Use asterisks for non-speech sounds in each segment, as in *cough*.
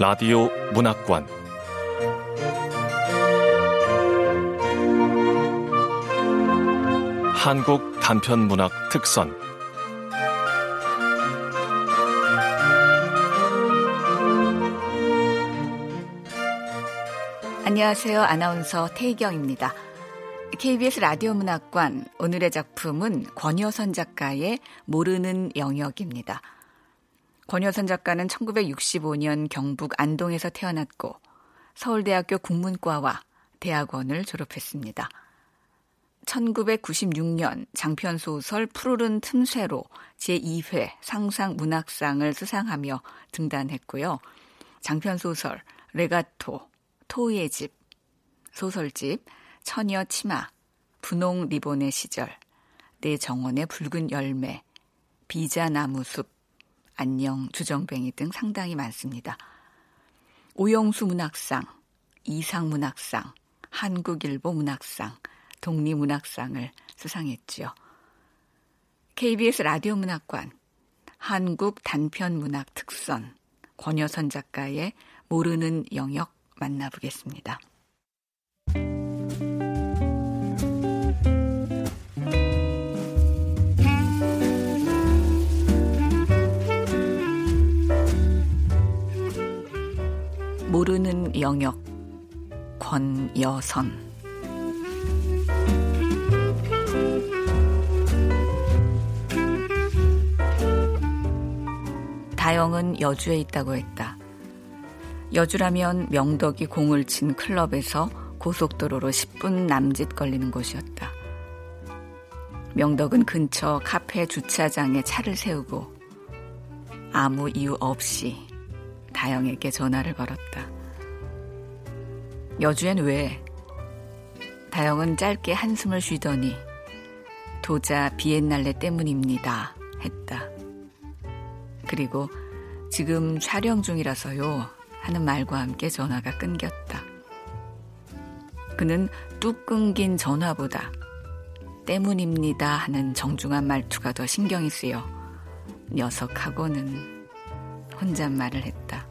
라디오 문학관 한국 단편 문학 특선 안녕하세요. 아나운서 태희경입니다. KBS 라디오 문학관 오늘의 작품은 권여선 작가의 모르는 영역입니다. 권여선 작가는 1965년 경북 안동에서 태어났고 서울대학교 국문과와 대학원을 졸업했습니다. 1996년 장편 소설 푸르른 틈새로 제2회 상상 문학상을 수상하며 등단했고요. 장편 소설 레가토, 토의 집, 소설집 처녀 치마, 분홍 리본의 시절, 내 정원의 붉은 열매, 비자나무 숲, 안녕 주정뱅이 등 상당히 많습니다. 오영수 문학상, 이상 문학상, 한국일보 문학상, 독립문학상을 수상했지요. KBS 라디오 문학관, 한국 단편문학 특선, 권여선 작가의 모르는 영역 만나보겠습니다. 영역 권여선 다영은 여주에 있다고 했다. 여주라면 명덕이 공을 친 클럽에서 고속도로로 10분 남짓 걸리는 곳이었다. 명덕은 근처 카페 주차장에 차를 세우고 아무 이유 없이 다영에게 전화를 걸었다. 여주엔 왜? 다영은 짧게 한숨을 쉬더니 도자 비엔날레 때문입니다. 했다. 그리고 지금 촬영 중이라서요. 하는 말과 함께 전화가 끊겼다. 그는 뚝 끊긴 전화보다 때문입니다 하는 정중한 말투가 더 신경이 쓰여 녀석하고는 혼잣말을 했다.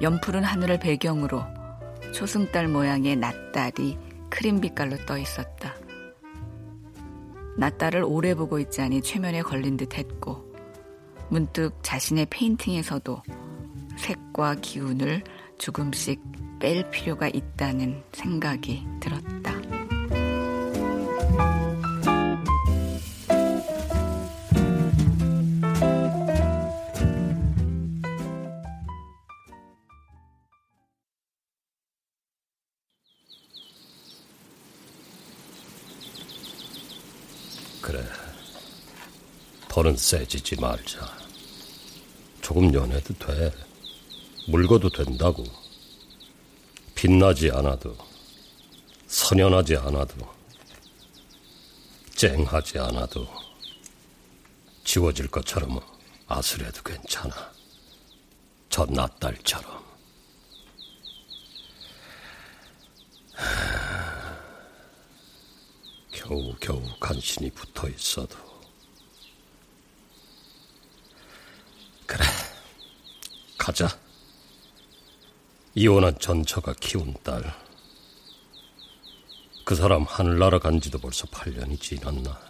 연푸른 하늘을 배경으로 초승달 모양의 낮달이 크림 빛깔로 떠 있었다. 낮달을 오래 보고 있자니 최면에 걸린 듯 했고, 문득 자신의 페인팅에서도 색과 기운을 조금씩 뺄 필요가 있다는 생각이 들었다. 더는 세지지 말자. 조금 연해도 돼. 물고도 된다고. 빛나지 않아도, 선연하지 않아도, 쨍하지 않아도, 지워질 것처럼 아슬해도 괜찮아. 저 낫달처럼. 겨우 겨우 간신히 붙어 있어도. 그래, 가자. 이혼한 전처가 키운 딸. 그 사람 하늘나라 간 지도 벌써 8년이 지났나.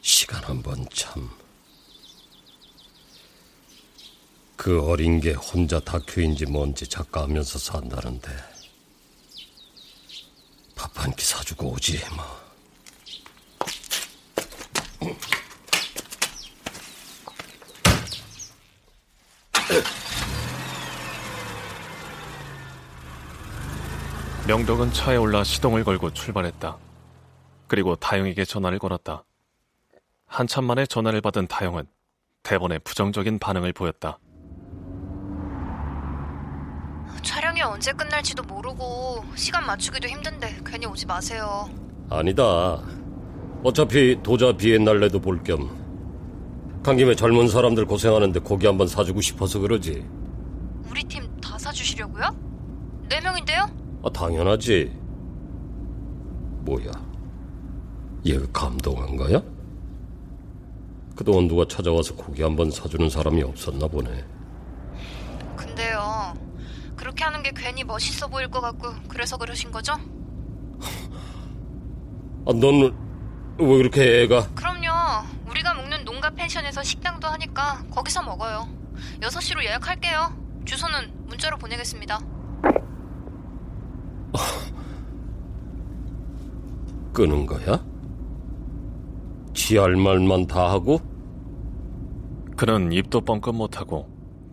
시간 한 번 참. 그 어린 게 혼자 다큐인지 뭔지 작가하면서 산다는데. 밥 한 끼 사주고 오지, 뭐. 명덕은 차에 올라 시동을 걸고 출발했다. 그리고 다영에게 전화를 걸었다. 한참 만에 전화를 받은 다영은 대본에 부정적인 반응을 보였다. 촬영이 언제 끝날지도 모르고 시간 맞추기도 힘든데 괜히 오지 마세요. 아니다. 어차피 도자 비엔날레도 볼 겸 간 김에 젊은 사람들 고생하는데 고기 한번 사주고 싶어서 그러지. 우리 팀 다 사주시려고요? 네 명인데요? 아, 당연하지. 뭐야? 얘가 감동한 거야? 그동안 누가 찾아와서 고기 한 번 사주는 사람이 없었나 보네. 근데요, 그렇게 하는 게 괜히 멋있어 보일 것 같고 그래서 그러신 거죠? *laughs* 아, 넌 왜 그렇게 애가? 그럼요. 우리가 묵는 농가 펜션에서 식당도 하니까 거기서 먹어요. 6시로 예약할게요. 주소는 문자로 보내겠습니다. *laughs* 끄는 거야? 지 할 말만 다 하고? 그는 입도 뻥끗 못하고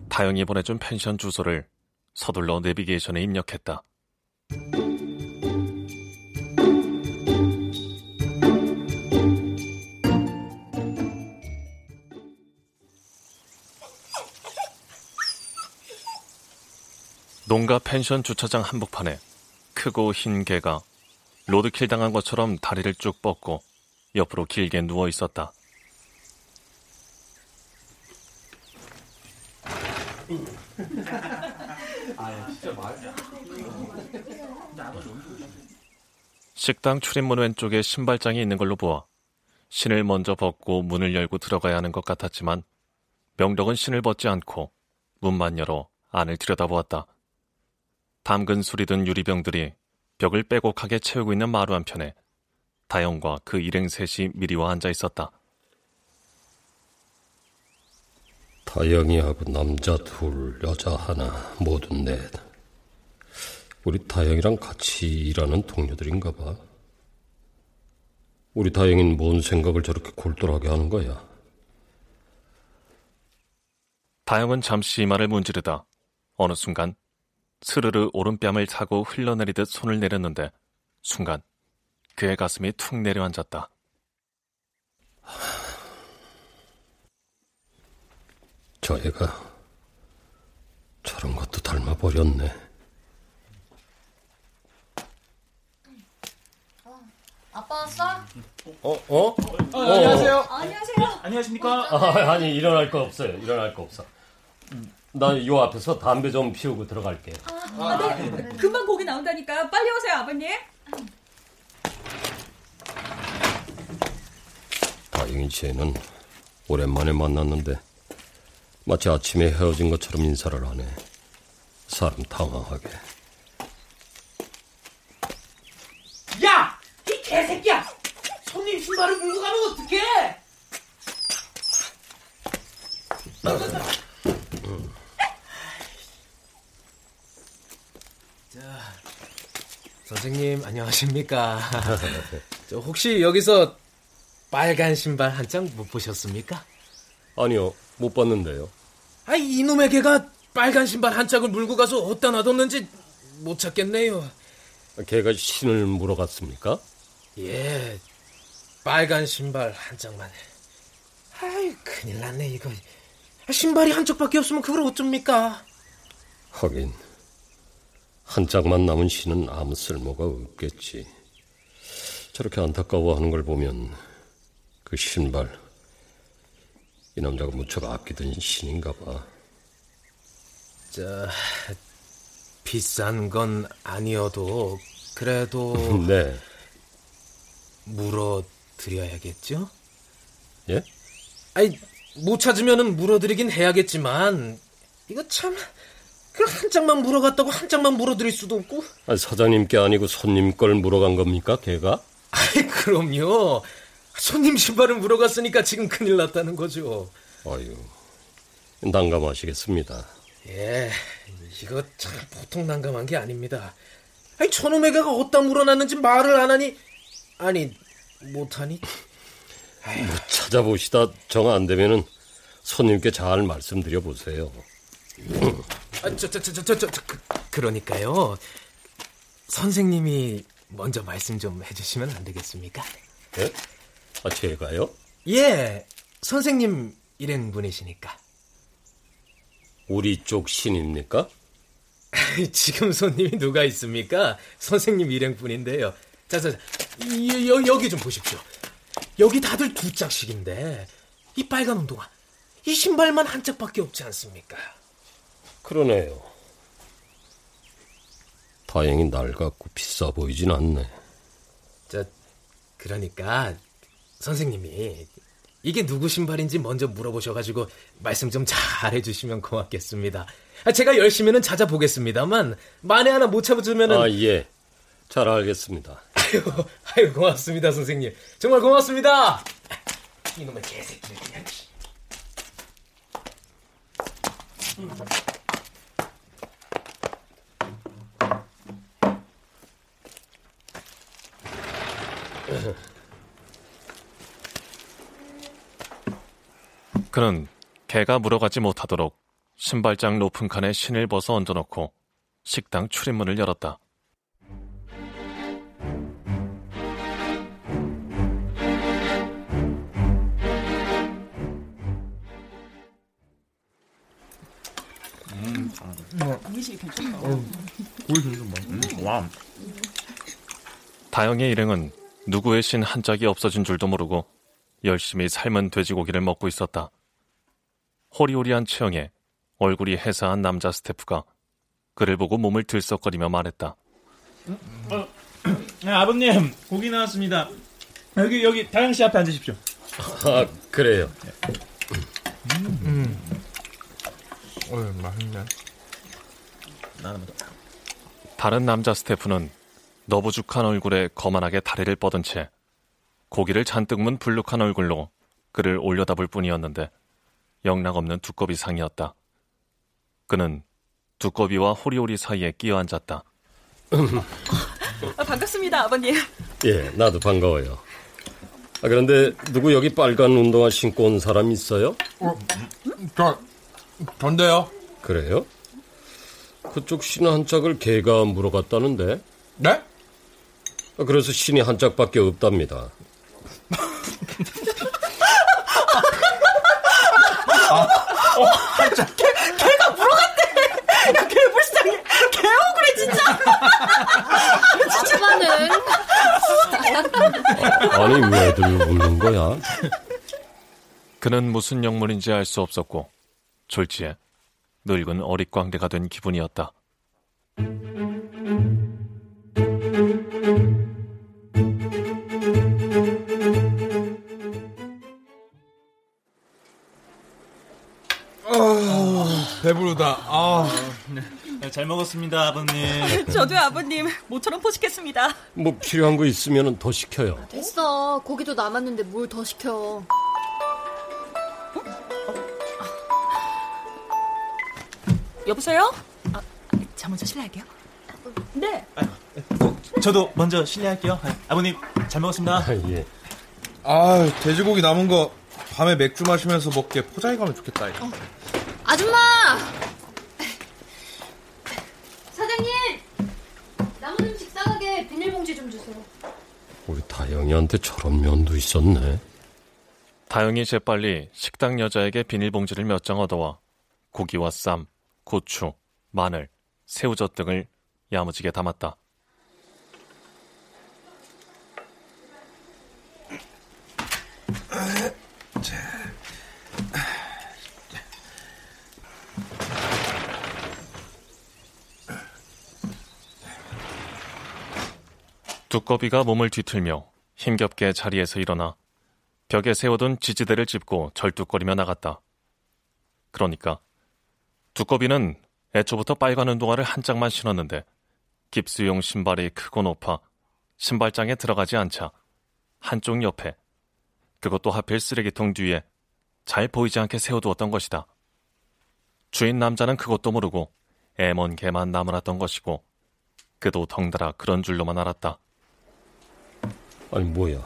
다영이 보내준 펜션 주소를 서둘러 내비게이션에 입력했다. 농가 펜션 주차장 한복판에 크고 흰 개가 로드킬 당한 것처럼 다리를 쭉 뻗고 옆으로 길게 누워 있었다. 식당 출입문 왼쪽에 신발장이 있는 걸로 보아 신을 먼저 벗고 문을 열고 들어가야 하는 것 같았지만 명덕은 신을 벗지 않고 문만 열어 안을 들여다보았다. 담근 술이 든 유리병들이 벽을 빼곡하게 채우고 있는 마루 한편에 다영과 그 일행 셋이 미리 와 앉아 있었다. 다영이하고 남자 둘, 여자 하나, 모두 넷. 우리 다영이랑 같이 일하는 동료들인가 봐. 우리 다영이는 뭔 생각을 저렇게 골똘하게 하는 거야? 다영은 잠시 이마를 문지르다 어느 순간 스르르 오른뺨을 타고 흘러내리듯 손을 내렸는데 순간 그의 가슴이 툭 내려앉았다. 저 애가 저런 것도 닮아버렸네. 아빠 왔어? 어? 어? 어, 안녕하세요. 안녕하세요. 안녕하십니까? 아, 아니 일어날 거 없어요. 일어날 거 없어. 나 요 앞에서 담배 좀 피우고 들어갈게. 아, 네. 금방 고기 나온다니까 빨리 오세요, 아버님. 다행히 쟤는 오랜만에 만났는데 마치 아침에 헤어진 것처럼 인사를 하네. 사람 당황하게. 야! 이 개새끼야! 손님 신발을 물고 가면 어떡해! 선생님 안녕하십니까? *laughs* 저 혹시 여기서 빨간 신발 한 장 못 보셨습니까? 아니요, 못 봤는데요. 아 이놈의 개가 빨간 신발 한 짝을 물고 가서 어디다 놔뒀는지 못 찾겠네요. 걔가 신을 물어갔습니까? 예, 빨간 신발 한 짝만. 아이 큰일 났네 이거. 신발이 한 짝밖에 없으면 그걸 어쩝니까? 하긴 한 짝만 남은 신은 아무 쓸모가 없겠지. 저렇게 안타까워하는 걸 보면 그 신발 이 남자가 무척 아끼던 신인가 봐. 자 비싼 건 아니어도 그래도 *laughs* 네. 물어 드려야겠죠? 예? 아니 못 찾으면은 물어드리긴 해야겠지만 이거 참그 한 장만 물어갔다고 한 장만 물어드릴 수도 없고 아, 사장님 께 아니고 손님 걸 물어간 겁니까, 걔가? 아이 그럼요 손님 신발을 물어갔으니까 지금 큰일 났다는 거죠 아유, 난감하시겠습니다. 예 이거 참 보통 난감한 게 아닙니다 아니 저놈의 개가 어디다 물어놨는지 말을 안 하니 아니 못하니 찾아보시다 정 안 되면은 손님께 잘 말씀드려 보세요. *laughs* 아, 저, 저, 저, 저, 저, 저, 그, 그러니까요. 선생님이 먼저 말씀 좀 해주시면 안 되겠습니까? 예? 아, 제가요? 예, 선생님 일행 분이시니까. 우리 쪽 신입니까? *laughs* 지금 손님이 누가 있습니까? 선생님 일행분인데요. 자, 자, 자, 이, 여, 여기 좀 보십시오. 여기 다들 두 짝씩인데, 이 빨간 운동화, 이 신발만 한 짝밖에 없지 않습니까? 그러네요. 다행히 낡았고 비싸 보이진 않네. 자, 그러니까 선생님이 이게 누구 신발인지 먼저 물어보셔가지고 말씀 좀 잘 해주시면 고맙겠습니다. 아, 제가 열심히는 찾아보겠습니다만 만에 하나 못 찾으면은 아, 예. 잘 알겠습니다. 아유, 아유 고맙습니다 선생님. 정말 고맙습니다. 이놈의 개새끼를 그냥. 그는 개가 물어가지 못하도록 신발장 높은 칸에 신을 벗어 얹어놓고 식당 출입문을 열었다. 다영의 일행은 누구의 신 한 짝이 없어진 줄도 모르고 열심히 삶은 돼지고기를 먹고 있었다. 호리호리한 체형에 얼굴이 해사한 남자 스태프가 그를 보고 몸을 들썩거리며 말했다. 아, 아버님 고기 나왔습니다. 여기 여기 다영 씨 앞에 앉으십시오. 아, 그래요. 다른 남자 스태프는 너부죽한 얼굴에 거만하게 다리를 뻗은 채 고기를 잔뜩 문 불룩한 얼굴로 그를 올려다볼 뿐이었는데 영락없는 두꺼비 상이었다. 그는 두꺼비와 호리호리 사이에 끼어 앉았다. 아, 반갑습니다, 아버님. 예, 나도 반가워요. 아, 그런데 누구 여기 빨간 운동화 신고 온 사람 있어요? 저, 전데요? 그래요? 그쪽 신한 짝을 개가 물어갔다는데? 네? 아, 그래서 신이 한 짝밖에 없답니다. *laughs* 야, 개 불쌍해. 개 억울해, 진짜. 아니, 왜들 웃는 거야? 그는 무슨 영문인지 알 수 없었고 졸지에 늙은 어릿광대가 된 기분이었다. 배부르다. 아, 네, 잘 먹었습니다, 아버님. *laughs* 저도요, 아버님. 모처럼 포식했습니다. 뭐 필요한 거 있으면 더 시켜요. 됐어. 고기도 남았는데 뭘 더 시켜. 여보세요? 아, 저 먼저 실례할게요. 네. 저도 먼저 실례할게요. 아, 아버님 잘 먹었습니다. 아, 예. 아, 돼지고기 남은 거 밤에 맥주 마시면서 먹게 포장해 가면 좋겠다. 이거. 아줌마! 사장님! 남은 음식 싸가게 비닐봉지 좀 주세요. 우리 다영이한테 저런 면도 있었네. 다영이 재빨리 식당 여자에게 비닐봉지를 몇 장 얻어와 고기와 쌈, 고추, 마늘, 새우젓 등을 야무지게 담았다. 두꺼비가 몸을 뒤틀며 힘겹게 자리에서 일어나 벽에 세워둔 지지대를 짚고 절뚝거리며 나갔다. 그러니까 두꺼비는 애초부터 빨간 운동화를 한 짝만 신었는데 깁스용 신발이 크고 높아 신발장에 들어가지 않자 한쪽 옆에 그것도 하필 쓰레기통 뒤에 잘 보이지 않게 세워두었던 것이다. 주인 남자는 그것도 모르고 애먼 개만 나무랐던 것이고 그도 덩달아 그런 줄로만 알았다. 아니, 뭐야.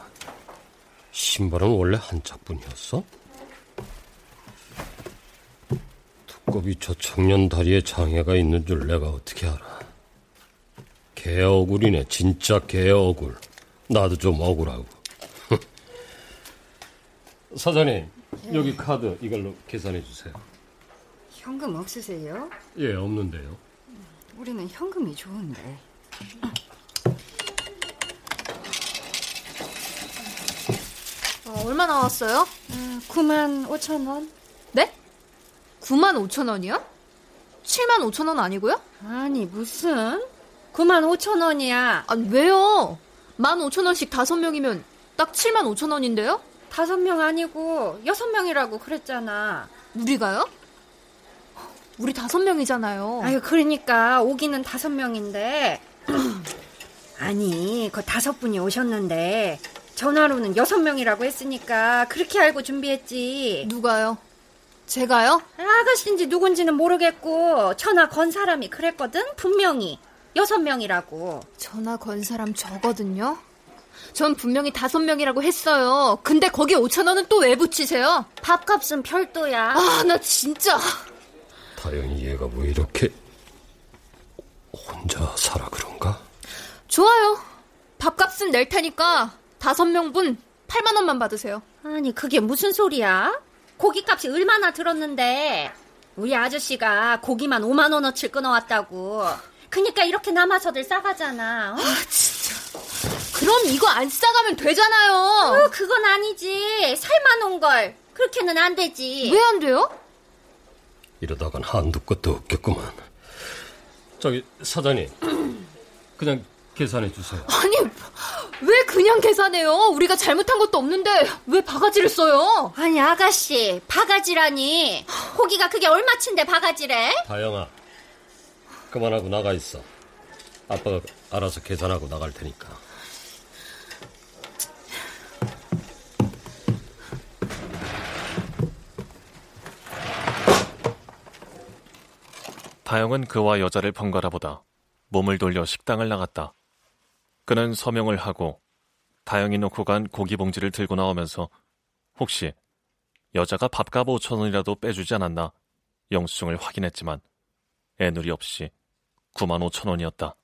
신발은 원래 한 짝뿐이었어? 두꺼비 저 청년 다리에 장애가 있는 줄 내가 어떻게 알아. 개 억울이네, 진짜 개 억울. 나도 좀 억울하고. *laughs* 사장님, 여기 카드 이걸로 계산해 주세요. 현금 없으세요? 예, 없는데요. 우리는 현금이 좋은데. *laughs* 어, 얼마 나왔어요? 9만 5천 원? 네? 9만 5천 원이요? 7만 5천 원 아니고요? 아니 무슨? 9만 5천 원이야. 아니 왜요? 1만 5천 원씩 다섯 명이면 딱 7만 5천 원인데요? 다섯 명 아니고 여섯 명이라고 그랬잖아. 우리가요? 우리 다섯 명이잖아요. 아유, 그러니까 오기는 다섯 명인데. *clears throat* 아니, 그 다섯 분이 오셨는데 전화로는 여섯 명이라고 했으니까 그렇게 알고 준비했지. 누가요? 제가요? 아가씨인지 누군지는 모르겠고 전화 건 사람이 그랬거든. 분명히 여섯 명이라고. 전화 건 사람 저거든요. 전 분명히 다섯 명이라고 했어요. 근데 거기 5천 원은 또 왜 붙이세요? 밥값은 별도야. 아, 나 진짜. 다영이 얘가 왜 이렇게 혼자 살아 그런가? 좋아요. 밥값은 낼 테니까 다섯 명분 8만 원만 받으세요. 아니, 그게 무슨 소리야? 고기값이 얼마나 들었는데 우리 아저씨가 고기만 5만 원어치를 끊어왔다고. 그니까 이렇게 남아서들 싸가잖아. 어? 아, 진짜. 그럼 이거 안 싸가면 되잖아요. 어, 그건 아니지. 삶아놓은 걸. 그렇게는 안 되지. 왜 안 돼요? 이러다간 한두 끝도 없겠구만. 저기 사장님, 그냥 계산해 주세요. 아니, 왜 그냥 계산해요? 우리가 잘못한 것도 없는데 왜 바가지를 써요? 아니 아가씨, 바가지라니. 고기가 그게 얼마친데 바가지래? 다영아, 그만하고 나가 있어. 아빠가 알아서 계산하고 나갈 테니까. 다영은 그와 여자를 번갈아 보다 몸을 돌려 식당을 나갔다. 그는 서명을 하고 다영이 놓고 간 고기 봉지를 들고 나오면서 혹시 여자가 밥값 5천 원이라도 빼주지 않았나 영수증을 확인했지만 애누리 없이 9만 5천 원이었다.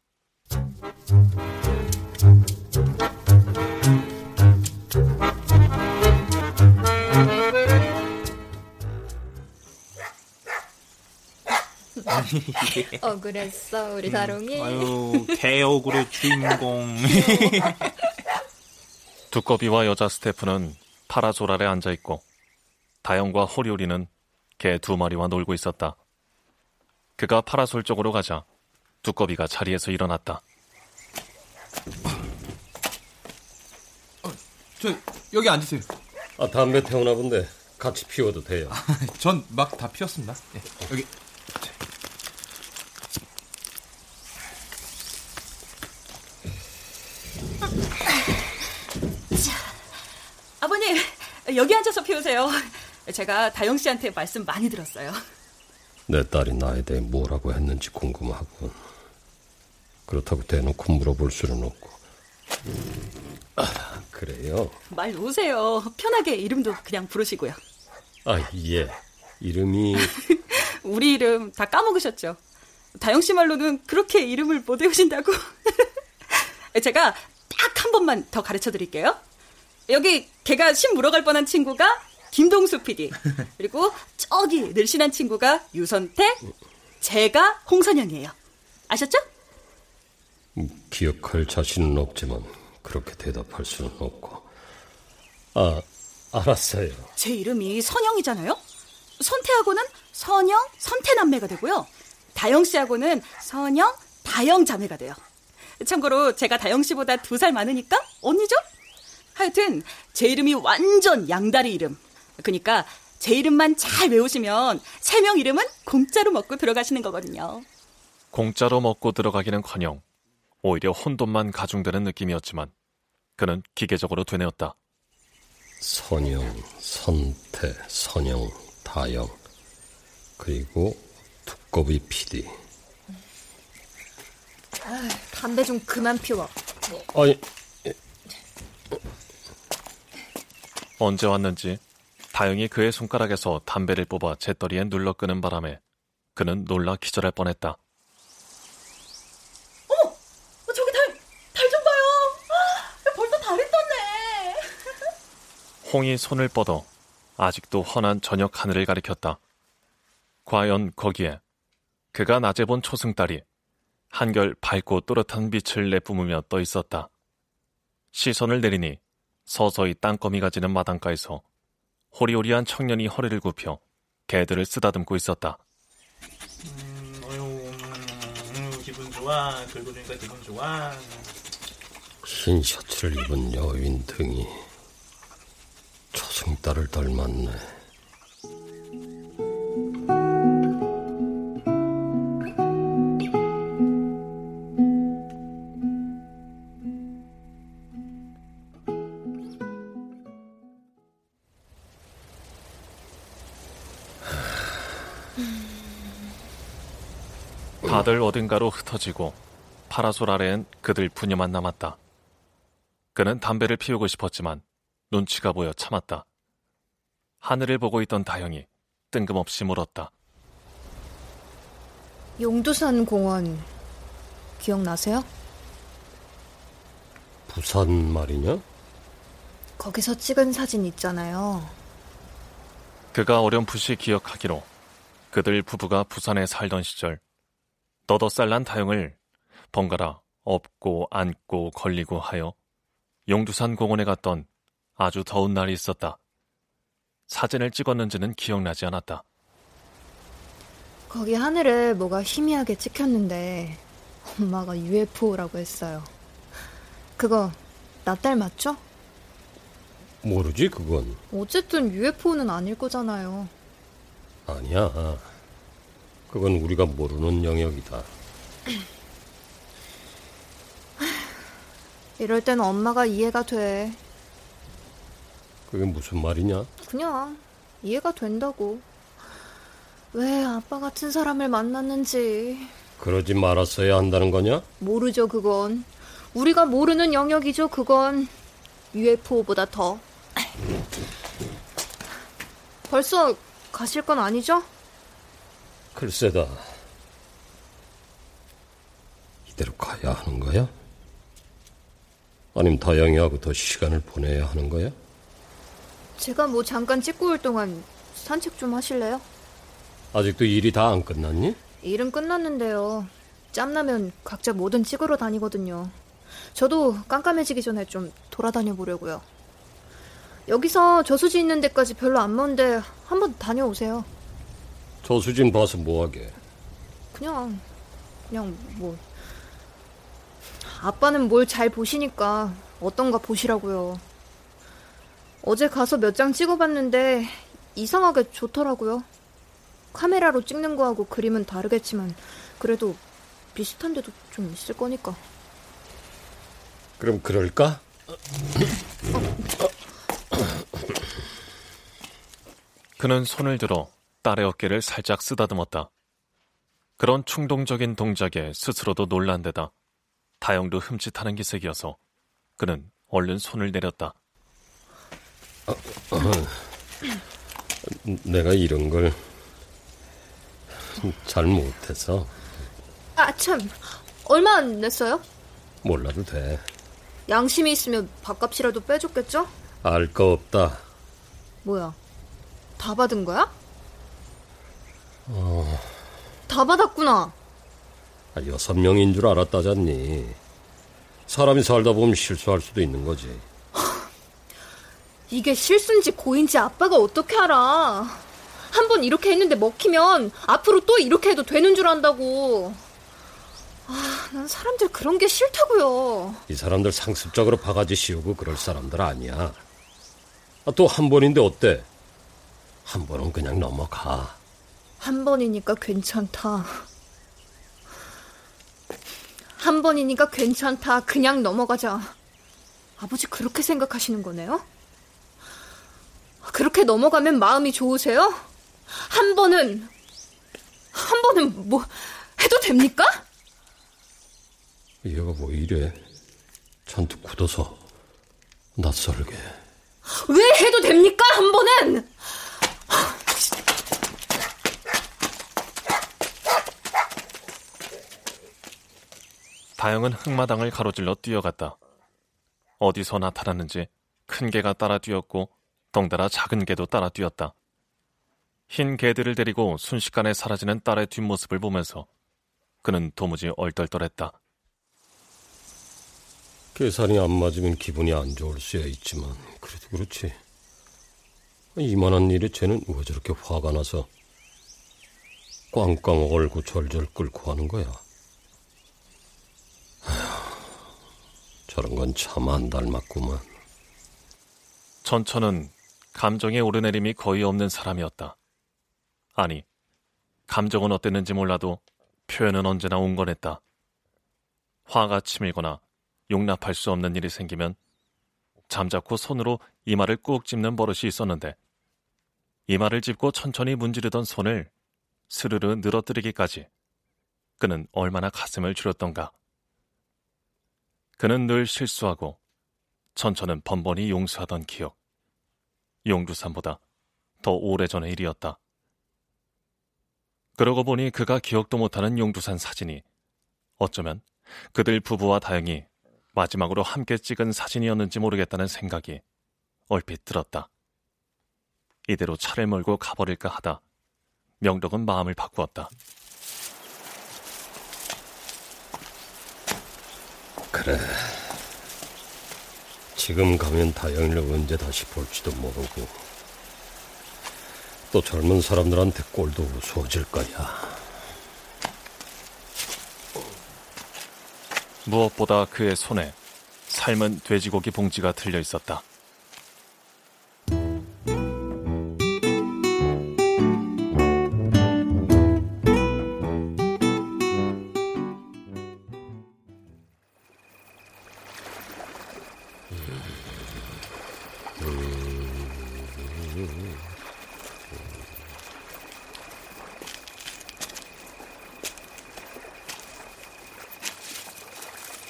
억울했어 우리 다롱이. 아유, 개억울의 *laughs* 주인공. *laughs* 두꺼비와 여자 스태프는 파라솔 아래 앉아 있고 다영과 호리호리는 개 두 마리와 놀고 있었다. 그가 파라솔 쪽으로 가자 두꺼비가 자리에서 일어났다. 저 여기 앉으세요. 아 담배 태우나 본데 같이 피워도 돼요. 전 막 다 피웠습니다. 네, 여기 아버님, 여기 앉아서 피우세요. *laughs* 제가 다영 씨한테 말씀 많이 들었어요. 내 딸이 나에 대해 뭐라고 했는지 궁금하군. 그렇다고 대놓고 물어볼 수는 없고. 아, *clears throat* 그래요? 말 놓으세요. 편하게 이름도 그냥 부르시고요. 아, 예. 이름이 *laughs* 우리 이름 다 까먹으셨죠? 다영 씨 말로는 그렇게 이름을 못 외우신다고. *laughs* 제가 딱 한 번만 더 가르쳐 드릴게요. 여기 걔가 심 물어갈 뻔한 친구가 김동수 PD. *laughs* 그리고 저기 늘씬한 친구가 유선태. 제가 홍선영이에요. 아셨죠? 기억할 자신은 없지만 그렇게 대답할 수는 없고. 아, 알았어요. 제 이름이 선영이잖아요. 선태하고는 선영, 선태 남매가 되고요. 다영 씨하고는 선영, 다영 자매가 돼요. 참고로 제가 다영 씨보다 두 살 많으니까 언니죠? 하여튼 제 이름이 완전 양다리 이름. 그러니까 제 이름만 잘 외우시면 세 명 이름은 공짜로 먹고 들어가시는 거거든요. 공짜로 먹고 들어가기는커녕 오히려 혼돈만 가중되는 느낌이었지만 그는 기계적으로 되뇌었다. 선영, 선태, 선영, 다영 그리고 두꺼비 PD. 아, 담배 좀 그만 피워. 아니, 언제 왔는지 다영이 그의 손가락에서 담배를 뽑아 재떨이에 눌러 끄는 바람에 그는 놀라 기절할 뻔했다. 어머! 저기 달, 달 좀 봐요! 아, 벌써 달이 떴네! *laughs* 홍이 손을 뻗어 아직도 환한 저녁 하늘을 가리켰다. 과연 거기에 그가 낮에 본 초승달이 한결 밝고 또렷한 빛을 내뿜으며 떠 있었다. 시선을 내리니 서서히 땅거미가 지는 마당가에서 호리호리한 청년이 허리를 굽혀 개들을 쓰다듬고 있었다. 음, 어휴, 음, 기분 좋아. 긁어주니까 기분 좋아. 흰 셔츠를 입은 여인 등이 승달을 닮았네. 다들 어딘가로 흩어지고 파라솔 아래엔 그들 부녀만 남았다. 그는 담배를 피우고 싶었지만 눈치가 보여 참았다. 하늘을 보고 있던 다영이 뜬금없이 물었다. 용두산 공원 기억나세요? 부산 말이냐? 거기서 찍은 사진 있잖아요. 그가 어렴풋이 기억하기로 그들 부부가 부산에 살던 시절 너덧살난 다영을 번갈아 업고 안고 걸리고 하여 용두산 공원에 갔던 아주 더운 날이 있었다. 사진을 찍었는지는 기억나지 않았다. 거기 하늘에 뭐가 희미하게 찍혔는데 엄마가 UFO라고 했어요. 그거 나 딸 맞죠? 모르지 그건. 어쨌든 UFO는 아닐 거잖아요. 아니야. 그건 우리가 모르는 영역이다. *sighs* 이럴 땐 엄마가 이해가 돼. 그게 무슨 말이냐? 그냥 이해가 된다고. 왜 아빠 같은 사람을 만났는지 그러지 말았어야 한다는 거냐? 모르죠, 그건. 우리가 모르는 영역이죠, 그건. UFO보다 더. *clears throat* 벌써 가실 건 아니죠? 글쎄다. 이대로 가야 하는 거야? 아님 다영이하고 더 시간을 보내야 하는 거야? 제가 뭐 잠깐 찍고 올 동안 산책 좀 하실래요? 아직도 일이 다 안 끝났니? 일은 끝났는데요. 짬나면 각자 뭐든 찍으러 다니거든요. 저도 깜깜해지기 전에 좀 돌아다녀 보려고요. 여기서 저수지 있는 데까지 별로 안 먼데 한번 다녀오세요. 저수진 봐서 뭐하게? 그냥 그냥 뭐 아빠는 뭘 잘 보시니까 어떤가 보시라고요. 어제 가서 몇 장 찍어봤는데 이상하게 좋더라고요. 카메라로 찍는 거하고 그림은 다르겠지만 그래도 비슷한 데도 좀 있을 거니까. 그럼 그럴까? 그는 손을 들어 딸의 어깨를 살짝 쓰다듬었다. 그런 충동적인 동작에 스스로도 놀란 데다 다영도 흠칫하는 기색이어서 그는 얼른 손을 내렸다. *clears throat* 내가 이런 걸 잘 못해서 아, 참. 얼마 냈어요? 몰라도 돼. 양심이 있으면 밥값이라도 빼줬겠죠? 알 거 없다. 뭐야? 다 받은 거야? 어, 다 받았구나. 아, 여섯 명인 줄 알았다잖니. 사람이 살다 보면 실수할 수도 있는 거지. *laughs* 이게 실수인지 고인지 아빠가 어떻게 알아? 한 번 이렇게 했는데 먹히면 앞으로 또 이렇게 해도 되는 줄 안다고. 아, 난 사람들 그런 게 싫다고요. 이 사람들 상습적으로 바가지 씌우고 그럴 사람들 아니야. 아, 또 한 번인데 어때? 한 번은 그냥 넘어가. 한 번이니까 괜찮다. 한 번이니까 괜찮다. 그냥 넘어가자. 아버지 그렇게 생각하시는 거네요? 그렇게 넘어가면 마음이 좋으세요? 한 번은, 한 번은 뭐, 해도 됩니까? 얘가 뭐 이래? 잔뜩 굳어서 낯설게. 왜 해도 됩니까? 한 번은! 다영은 흙마당을 가로질러 뛰어갔다. 어디서 나타났는지 큰 개가 따라 뛰었고 덩달아 작은 개도 따라 뛰었다. 흰 개들을 데리고 순식간에 사라지는 딸의 뒷모습을 보면서 그는 도무지 얼떨떨했다. 계산이 안 맞으면 기분이 안 좋을 수야 있지만 그래도 그렇지. 이만한 일에 쟤는 왜 저렇게 화가 나서 꽝꽝 얼고 절절 끓고 하는 거야. 아휴, 저런 건참안 닮았구만. 전처는 감정의 오르내림이 거의 없는 사람이었다. 아니, 감정은 어땠는지 몰라도 표현은 언제나 온건했다. 화가 치밀거나 용납할 수 없는 일이 생기면 잠자코 손으로 이마를 꾹 찝는 버릇이 있었는데 이마를 짚고 천천히 문지르던 손을 스르르 늘어뜨리기까지 그는 얼마나 가슴을 줄였던가. 그는 늘 실수하고 천천은 번번이 용서하던 기억. 용두산보다 더 오래전의 일이었다. 그러고 보니 그가 기억도 못하는 용두산 사진이 어쩌면 그들 부부와 다영이 마지막으로 함께 찍은 사진이었는지 모르겠다는 생각이 얼핏 들었다. 이대로 차를 몰고 가버릴까 하다 명덕은 마음을 바꾸었다. 그래. 지금 가면 다영이를 언제 다시 볼지도 모르고 또 젊은 사람들한테 꼴도 우스워질 거야. 무엇보다 그의 손에 삶은 돼지고기 봉지가 들려 있었다.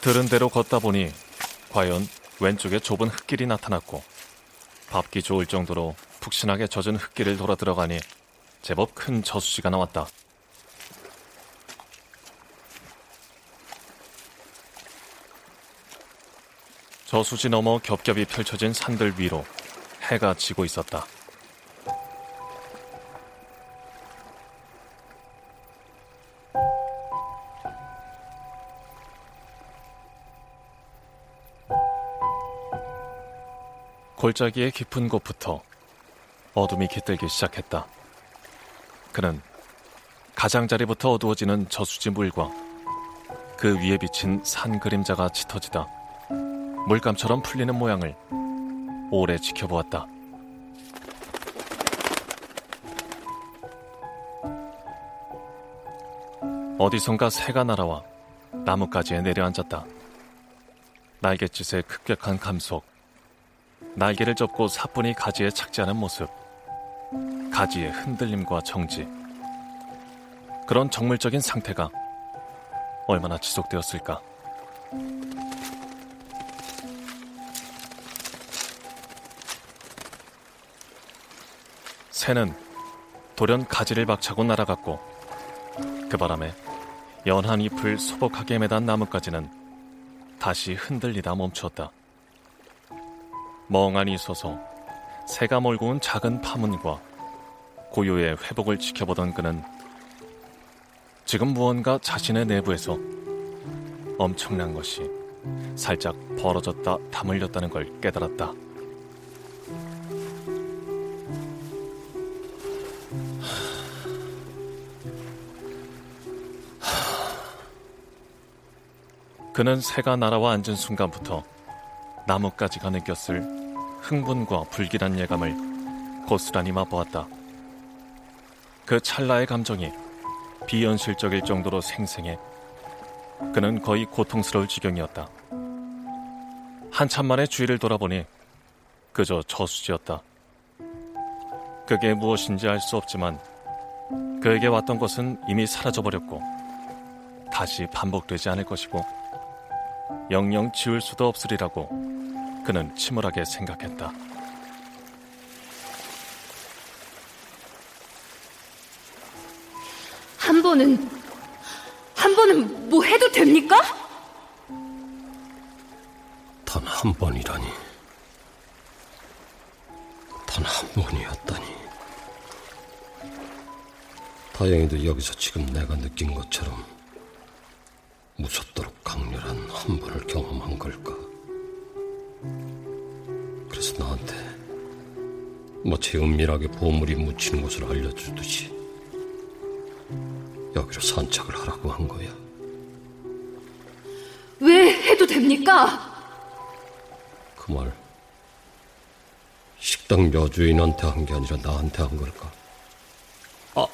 들은 대로 걷다 보니 과연 왼쪽에 좁은 흙길이 나타났고 밟기 좋을 정도로 푹신하게 젖은 흙길을 돌아 들어가니 제법 큰 저수지가 나왔다. 저수지 너머 겹겹이 펼쳐진 산들 위로 해가 지고 있었다. 골짜기의 깊은 곳부터 어둠이 깃들기 시작했다. 그는 가장자리부터 어두워지는 저수지 물과 그 위에 비친 산 그림자가 짙어지다 물감처럼 풀리는 모양을 오래 지켜보았다. 어디선가 새가 날아와 나뭇가지에 내려앉았다. 날갯짓의 급격한 감속, 날개를 접고 사뿐히 가지에 착지하는 모습, 가지의 흔들림과 정지. 그런 정물적인 상태가 얼마나 지속되었을까? 새는 돌연 가지를 박차고 날아갔고 그 바람에 연한 잎을 소복하게 매단 나뭇가지는 다시 흔들리다 멈추었다. 멍하니 서서 새가 몰고 온 작은 파문과 고요의 회복을 지켜보던 그는 지금 무언가 자신의 내부에서 엄청난 것이 살짝 벌어졌다 다물렸다는 걸 깨달았다. 그는 새가 날아와 앉은 순간부터 나뭇가지가 느꼈을 흥분과 불길한 예감을 고스란히 맛보았다. 그 찰나의 감정이 비현실적일 정도로 생생해 그는 거의 고통스러울 지경이었다. 한참 만에 주위를 돌아보니 그저 저수지였다. 그게 무엇인지 알 수 없지만 그에게 왔던 것은 이미 사라져버렸고 다시 반복되지 않을 것이고 영영 지울 수도 없으리라고 그는 침울하게 생각했다. 한 번은 한 번은 뭐 해도 됩니까? 단 한 번이라니. 단 한 번이었다니. 다행히도 여기서 지금 내가 느낀 것처럼 무섭도록 강렬한 한 번을 경험한 걸까? 나한테 마치 은밀하게 보물이 묻히는 곳을 알려주듯이 여기로 산책을 하라고 한 거야. 왜 해도 됩니까? 그 말, 식 식당 여주인한테 한 게 아니라 나한테 한 걸까? 아,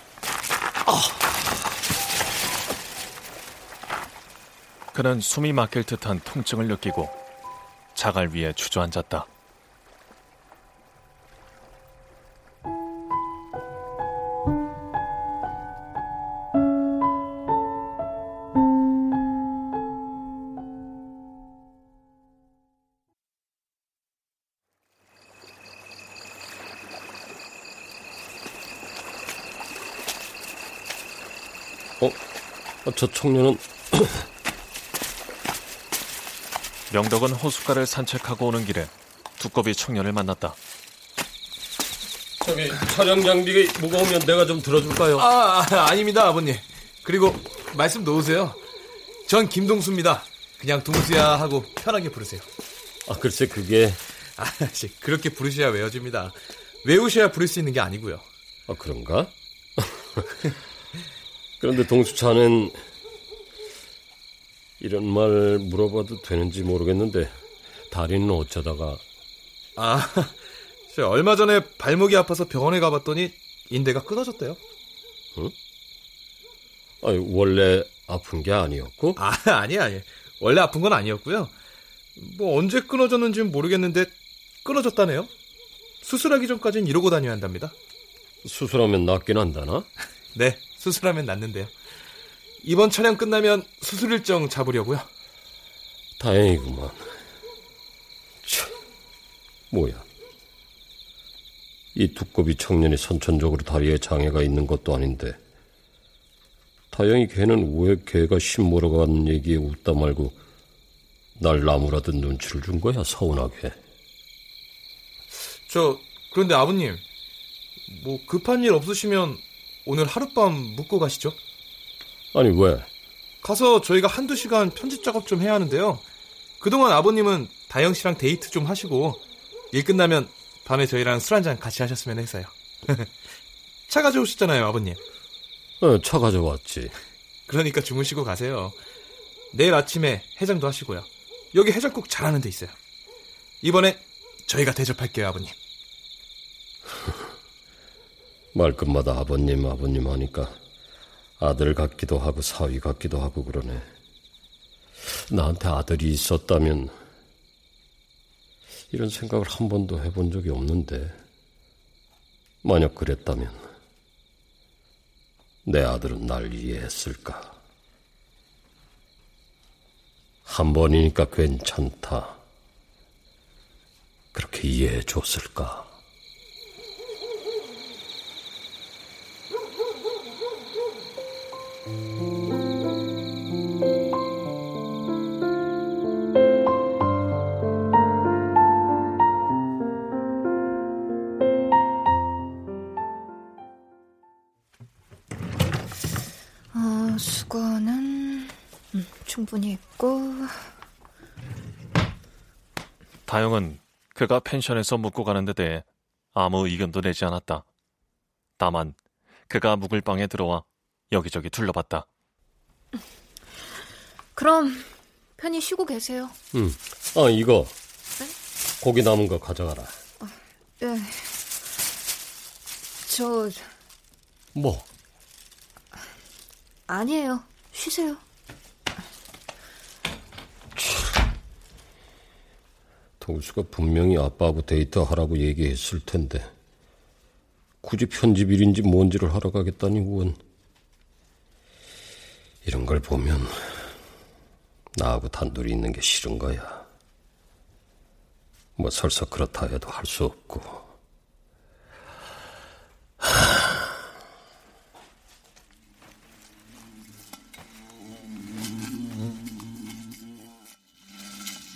아. 그는 숨이 막힐 듯한 통증을 느끼고 자갈 위에 주저앉았다. 저 청년은 명덕은 호숫가를 산책하고 오는 길에 두꺼비 청년을 만났다. 저기 촬영 장비가 무거우면 내가 좀 들어줄까요? 아, 아 아닙니다 아버님. 그리고 말씀 놓으세요. 전 김동수입니다. 그냥 동수야 하고 편하게 부르세요. 아 글쎄 그게 아, 그렇게 부르셔야 외워집니다. 외우셔야 부를 수 있는 게 아니고요. 아 그런가? *laughs* 그런데 동수차는 이런 말 물어봐도 되는지 모르겠는데 다리는 어쩌다가 아, *laughs* 저 얼마 전에 발목이 아파서 병원에 가봤더니 인대가 끊어졌대요. 응? 아니, 원래 아픈 게 아니었고? 아, *laughs* 아니, 아니. 원래 아픈 건 아니었고요. 뭐 언제 끊어졌는지는 모르겠는데 끊어졌다네요. 수술하기 전까지는 이러고 다녀야 한답니다. 수술하면 낫긴 한다나? *laughs* 네, 수술하면 낫는데요. 이번 촬영 끝나면 수술 일정 잡으려고요. 다행이구만. 참, 뭐야. 이 두꺼비 청년이 선천적으로 다리에 장애가 있는 것도 아닌데 다행히 걔는 왜 걔가 신모러 간 얘기에 웃다 말고 날 나무라든 눈치를 준 거야 서운하게. 저 그런데 아버님 뭐 급한 일 없으시면 오늘 하룻밤 묵고 가시죠. 아니 왜? 가서 저희가 한두 시간 편집 작업 좀 해야 하는데요. 그동안 아버님은 다영 씨랑 데이트 좀 하시고 일 끝나면 밤에 저희랑 술 한잔 같이 하셨으면 해서요. *laughs* 차 가져오셨잖아요, 아버님. 어, 차 가져왔지. 그러니까 주무시고 가세요. 내일 아침에 해장도 하시고요. 여기 해장국 잘하는 데 있어요. 이번에 저희가 대접할게요, 아버님. 말끝마다 아버님, 아버님 하니까 아들 같기도 하고 사위 같기도 하고 그러네. 나한테 아들이 있었다면 이런 생각을 한 번도 해본 적이 없는데 만약 그랬다면 내 아들은 날 이해했을까? 한 번이니까 괜찮다. 그렇게 이해해 줬을까? 그가 펜션에서 묵고 가는 데 대해 아무 의견도 내지 않았다. 다만 그가 묵을 방에 들어와 여기저기 둘러봤다. 그럼 편히 쉬고 계세요. 응. 아, 이거. 고기 남은 거 가져가라. 예. 저 뭐? 아니에요. 쉬세요. 동수가 분명히 아빠하고 데이트하라고 얘기했을 텐데 굳이 편집일인지 뭔지를 하러 가겠다니 원 이런 걸 보면 나하고 단둘이 있는 게 싫은 거야. 뭐 설사 그렇다 해도 할 수 없고.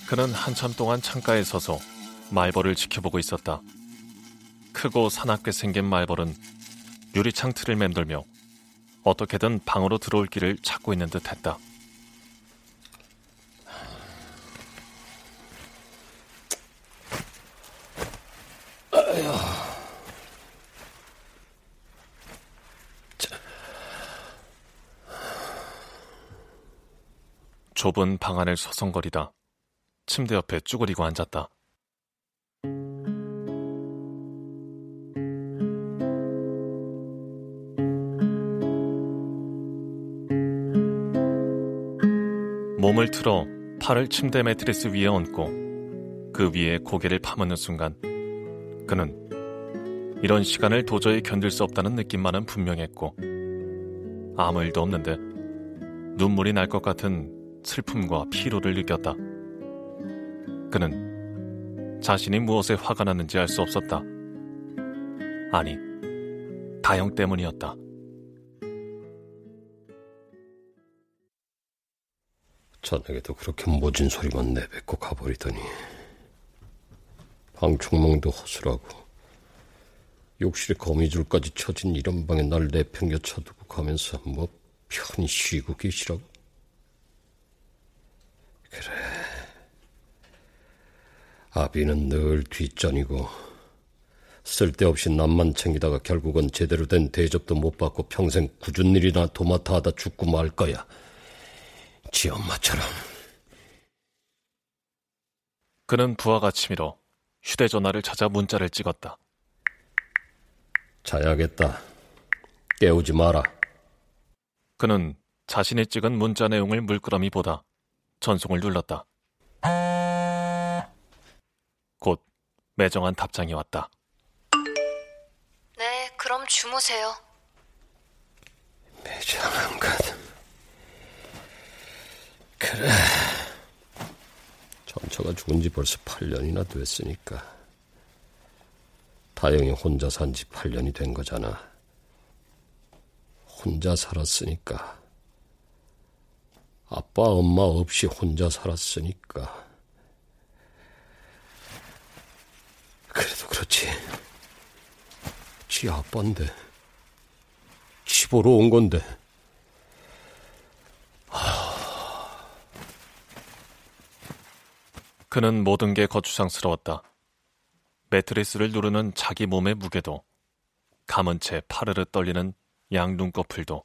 그는 한참 동안 창가에 서서 말벌을 지켜보고 있었다. 크고 사납게 생긴 말벌은 유리창 틀을 맴돌며 어떻게든 방으로 들어올 길을 찾고 있는 듯 했다. 좁은 방 안을 서성거리다 침대 옆에 쭈그리고 앉았다. 몸을 틀어 팔을 침대 매트리스 위에 얹고 그 위에 고개를 파묻는 순간 그는 이런 시간을 도저히 견딜 수 없다는 느낌만은 분명했고 아무 일도 없는데 눈물이 날 것 같은 슬픔과 피로를 느꼈다. 그는 자신이 무엇에 화가 났는지 알 수 없었다. 아니, 다영 때문이었다. 저녁에도 그렇게 모진 소리만 내뱉고 가버리더니 방충망도 허술하고 욕실에 거미줄까지 쳐진 이런 방에 날 내팽겨 쳐두고 가면서 뭐 편히 쉬고 계시라고? 그래. 아비는 늘 뒷전이고 쓸데없이 남만 챙기다가 결국은 제대로 된 대접도 못 받고 평생 굳은 일이나 도맡아 하다 죽고 말 거야. 지 엄마처럼. 그는 부하가 치밀어 휴대전화를 찾아 문자를 찍었다. 자야겠다. 깨우지 마라. 그는 자신이 찍은 문자 내용을 물끄러미 보다 전송을 눌렀다. 매정한 답장이 왔다. 네, 그럼 주무세요. 매정한 것. 그래. 전처가 죽은 지 벌써 8년이나 됐으니까. 다영이 혼자 산 지 8년이 된 거잖아. 혼자 살았으니까. 아빠, 엄마 없이 혼자 살았으니까. 그래도 그렇지. 지 아빠인데. 지 보러 온 건데. 그는 모든 게 거추장스러웠다. 매트리스를 누르는 자기 몸의 무게도, 감은 채 파르르 떨리는 양 눈꺼풀도,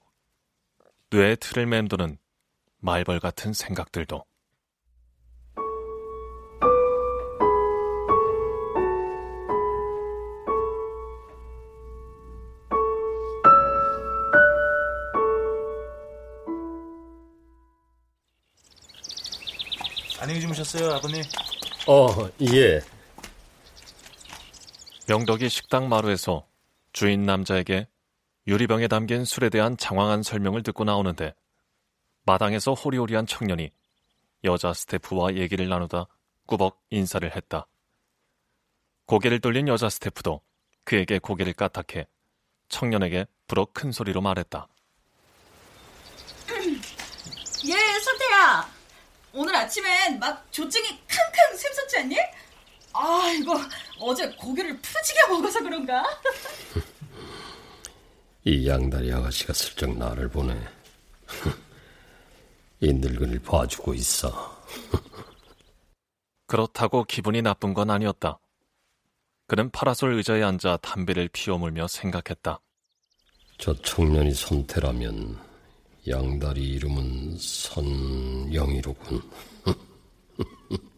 뇌에 틀을 맴도는 말벌 같은 생각들도. 안녕히 주무셨어요, 아버님? 어, 예. 명덕이 식당 마루에서 주인 남자에게 유리병에 담긴 술에 대한 장황한 설명을 듣고 나오는데 마당에서 호리호리한 청년이 여자 스태프와 얘기를 나누다 꾸벅 인사를 했다. 고개를 돌린 여자 스태프도 그에게 고개를 까딱해 청년에게 불어 큰 소리로 말했다. 예, 선태야. 오늘 아침엔 막 조증이 캉캉 샘솟지 않니? 아, 이거 어제 고기를 푸지게 먹어서 그런가? *laughs* 이 양다리 아가씨가 슬쩍 나를 보네. *laughs* 이 늙은이를 봐주고 있어. *laughs* 그렇다고 기분이 나쁜 건 아니었다. 그는 파라솔 의자에 앉아 담배를 피워물며 생각했다. 저 청년이 선태라면 양다리 이름은 선영이로군. *laughs*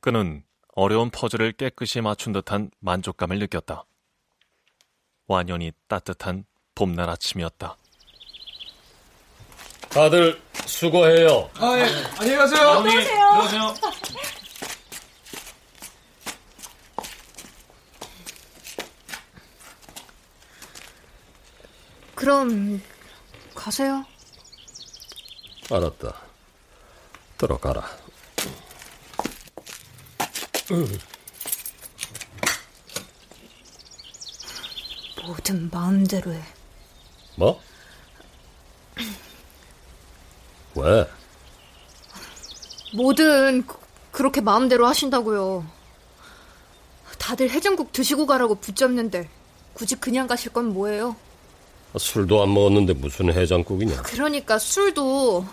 그는 어려운 퍼즐을 깨끗이 맞춘 듯한 만족감을 느꼈다. 완연히 따뜻한 봄날 아침이었다. 다들 수고해요. 아, 예. 안녕히 가세요. 아버님, 들어오세요. 그럼 가세요. 알았다. 들어가라. 뭐든 마음대로 해. 뭐? 왜? 뭐든 그- 그렇게 마음대로 하신다고요. 다들 해장국 드시고 가라고 붙잡는데 굳이 그냥 가실 건 뭐예요? 술도 안 먹었는데 무슨 해장국이냐? 그러니까 술도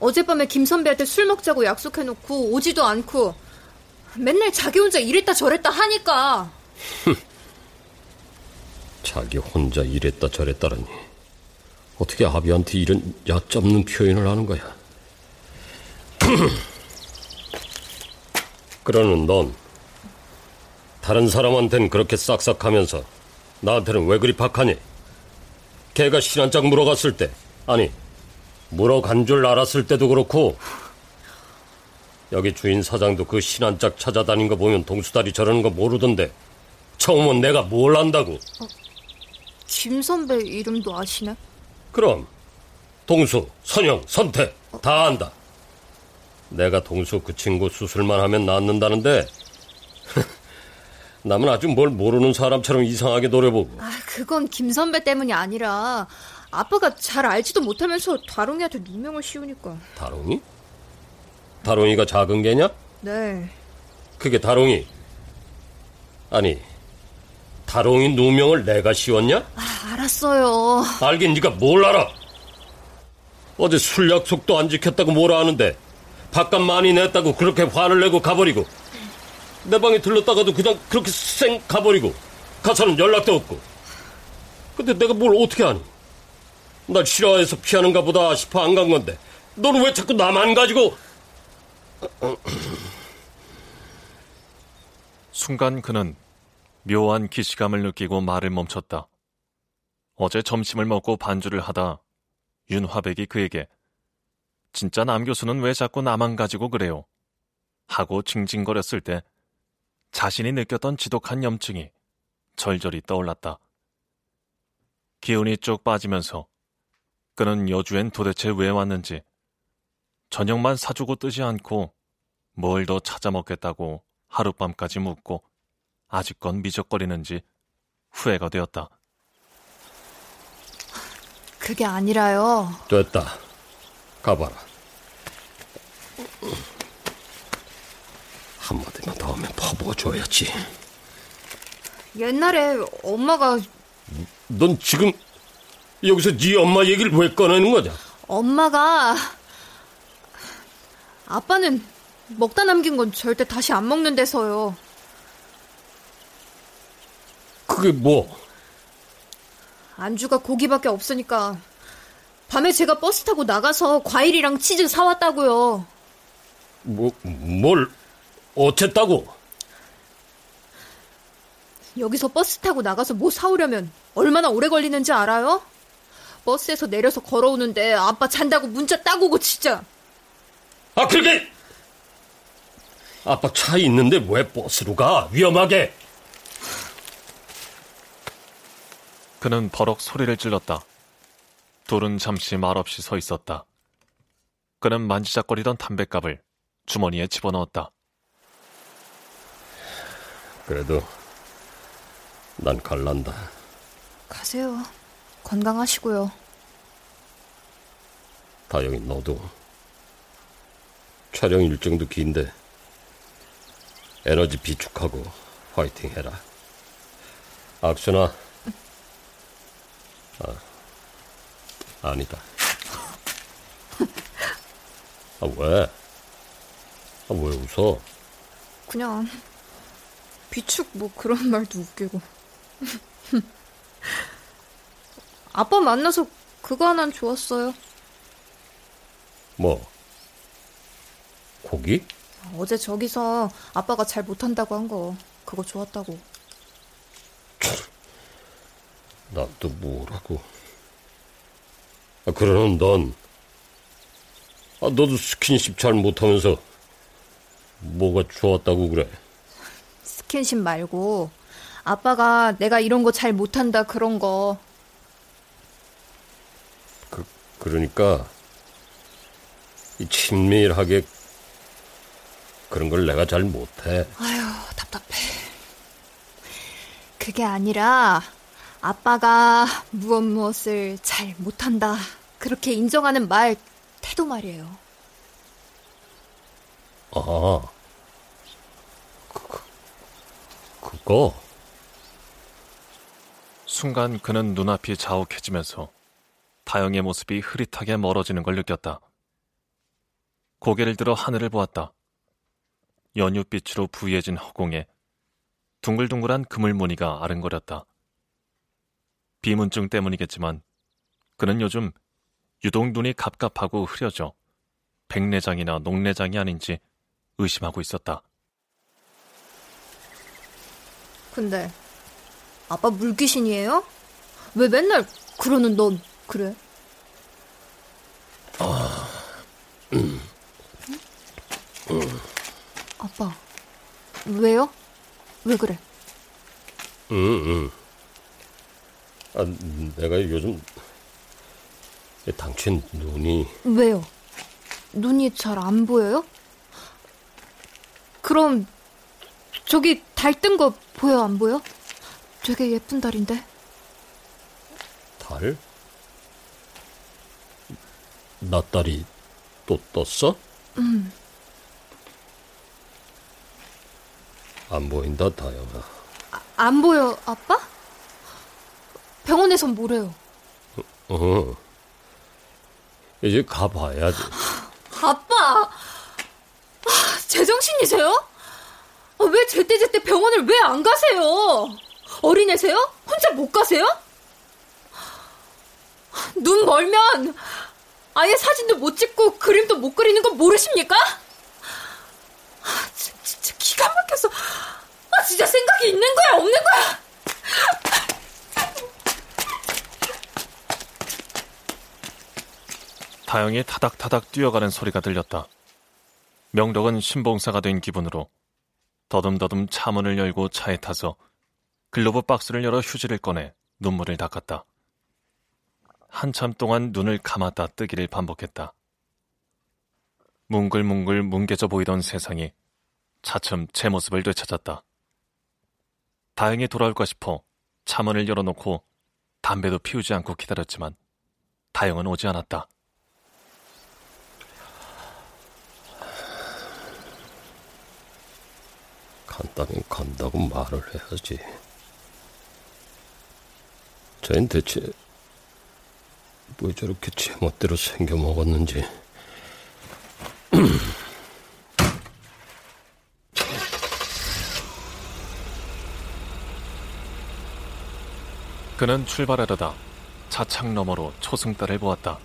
어젯밤에 김 선배한테 술 먹자고 약속해놓고 오지도 않고 맨날 자기 혼자 이랬다 저랬다 하니까 자기 혼자 이랬다 저랬다라니. 어떻게 아비한테 이런 얕잡는 표현을 하는 거야? 그러는 넌 다른 사람한텐 그렇게 싹싹하면서 나한테는 왜 그리 박하니? 걔가 신한짝 물어갔을 때 아니 물어간 줄 알았을 때도 그렇고 여기 주인 사장도 그 신한짝 찾아다닌 거 보면 동수다리 저러는 거 모르던데 처음 은 내가 뭘 안다고? 어, 김 선배 이름도 아시네? 그럼 동수, 선영, 선태 다 안다. 내가 동수 그 친구 수술만 하면 낫는다는데 남은 아주 뭘 모르는 사람처럼 이상하게 노려보고 아 그건 김 선배 때문이 아니라 아빠가 잘 알지도 못하면서 다롱이한테 누명을 씌우니까 다롱이? 다롱이가 작은 개냐? 네. 그게 다롱이. 아니, 다롱이 누명을 내가 씌웠냐? 아, 알았어요. 알긴 네가 뭘 알아? 어제 술 약속도 안 지켰다고 뭐라 하는데 밥값 많이 냈다고 그렇게 화를 내고 가버리고 내 방에 들렀다가도 그냥 그렇게 쌩 가버리고 가서는 연락도 없고 근데 내가 뭘 어떻게 하니? 날 싫어해서 피하는가 보다 싶어 안 간 건데 너는 왜 자꾸 나만 가지고 *clears throat* 순간 그는 묘한 기시감을 느끼고 말을 멈췄다. 어제 점심을 먹고 반주를 하다 윤화백이 그에게 진짜 남 교수는 왜 자꾸 나만 가지고 그래요? 하고 징징거렸을 때 자신이 느꼈던 지독한 염증이 절절히 떠올랐다. 기운이 쭉 빠지면서 그는 여주엔 도대체 왜 왔는지 저녁만 사주고 뜨지 않고 뭘 더 찾아 먹겠다고 하룻밤까지 묵고 아직건 미적거리는지 후회가 되었다. 그게 아니라요. 됐다. 가봐라. 한마디만 더 하면 퍼부어줘야지. 옛날에 엄마가 넌 지금 여기서 네 엄마 얘기를 왜 꺼내는 거냐? 엄마가 아빠는 먹다 남긴 건 절대 다시 안 먹는 데서요. 그게 뭐? 안주가 고기밖에 없으니까 밤에 제가 버스 타고 나가서 과일이랑 치즈 사왔다고요. 뭐, 뭘 어쨌다고? 여기서 버스 타고 나가서 뭐 사오려면 얼마나 오래 걸리는지 알아요? 버스에서 내려서 걸어오는데 아빠 잔다고 문자 따고 오고 진짜. 아, 그러게! 아빠 차 있는데 왜 버스로 가? 위험하게! 그는 버럭 소리를 질렀다. 둘은 잠시 말없이 서 있었다. 그는 만지작거리던 담뱃갑을 주머니에 집어넣었다. 그래도 난 갈란다. 가세요. 건강하시고요. 다영이 너도 촬영 일정도 긴데 에너지 비축하고 화이팅 해라. 악순아. 아, 아니다. *laughs* 아, 왜? 아, 왜 웃어? 그냥 비축 뭐 그런 *laughs* 말도 웃기고. *laughs* 아빠 만나서 그거 하나는 좋았어요. 뭐? 고기? 어제 저기서 아빠가 잘 못한다고 한 거, 그거 좋았다고. 나 또 뭐라고. 아, 그러는 넌, 아, 너도 스킨십 잘 못하면서 뭐가 좋았다고 그래? 스킨십 말고, 아빠가 내가 이런 거 잘 못한다 그런 거. 그, 그러니까, 이 친밀하게 그런 걸 내가 잘 못해. 아휴, 답답해. 그게 아니라 아빠가 무엇 무엇을 잘 못한다. 그렇게 인정하는 말, 태도 말이에요. 아, 그, 그, 그거? 순간 그는 눈앞이 자욱해지면서 다영의 모습이 흐릿하게 멀어지는 걸 느꼈다. 고개를 들어 하늘을 보았다. 연유빛으로 부해진 허공에 둥글둥글한 그물무늬가 아른거렸다. 비문증 때문이겠지만 그는 요즘 유독 눈이 갑갑하고 흐려져 백내장이나 녹내장이 아닌지 의심하고 있었다. 근데 아빠 물귀신이에요? 왜 맨날 그러는 넌 그래? 아빠, 왜요? 왜 그래? 응, 응. 아, 내가 요즘 당신 눈이 왜요? 눈이 잘 안 보여요? 그럼 저기 달 뜬 거 보여 안 보여? 되게 예쁜 달인데. 달? 나 딸이 또 떴어? 음. 안 보인다, 다영아. 아, 안 보여, 아빠? 병원에선 뭐래요? 어. 이제 가봐야지. 아빠! 아, 제정신이세요? 아, 왜 제때제때 병원을 왜 안 가세요? 어린애세요? 혼자 못 가세요? 눈 멀면 아예 사진도 못 찍고 그림도 못 그리는 건 모르십니까? 아, 진짜 기가 막혀서 아, 진짜 생각이 있는 거야 없는 거야? 다영이 타닥타닥 뛰어가는 소리가 들렸다. 명덕은 신봉사가 된 기분으로 더듬더듬 차문을 열고 차에 타서 글로브 박스를 열어 휴지를 꺼내 눈물을 닦았다. 한참 동안 눈을 감았다 뜨기를 반복했다. 뭉글뭉글 뭉개져 보이던 세상이 차츰 제 모습을 되찾았다. 다행히 돌아올까 싶어 차문을 열어놓고 담배도 피우지 않고 기다렸지만 다영은 오지 않았다. 간다면 간다고 말을 해야지. 쟤는 대체 왜 저렇게 제멋대로 생겨 먹었는지. 그는 출발하려다 차창 너머로 초승달을 보았다.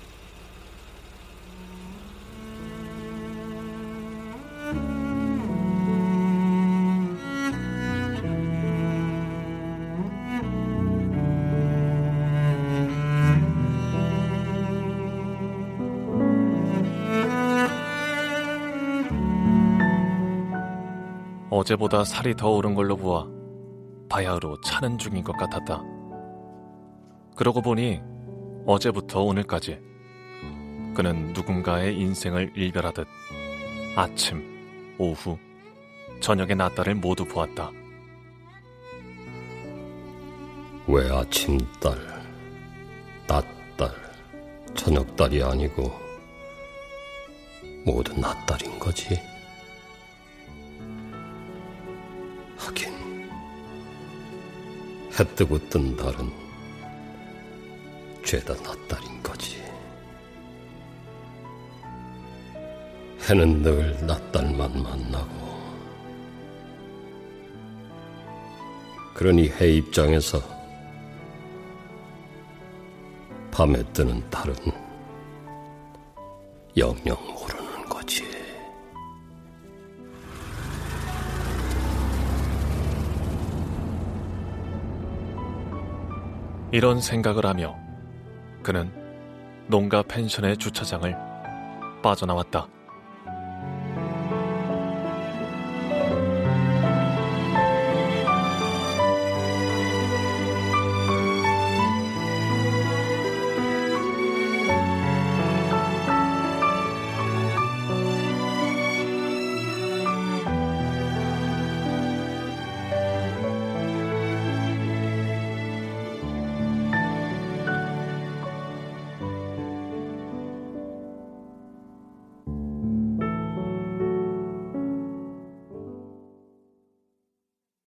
어제보다 살이 더 오른 걸로 보아 바야흐로 차는 중인 것 같았다. 그러고 보니 어제부터 오늘까지 그는 누군가의 인생을 일별하듯 아침, 오후, 저녁의 낮달을 모두 보았다. 왜 아침달, 낮달, 저녁달이 아니고 모두 낮달인 거지? 해 뜨고 뜬 달은 죄다 낮달인 거지. 해는 늘 낮달만 만나고 그러니 해 입장에서 밤에 뜨는 달은 영영 모르 이런 생각을 하며 그는 농가 펜션의 주차장을 빠져나왔다.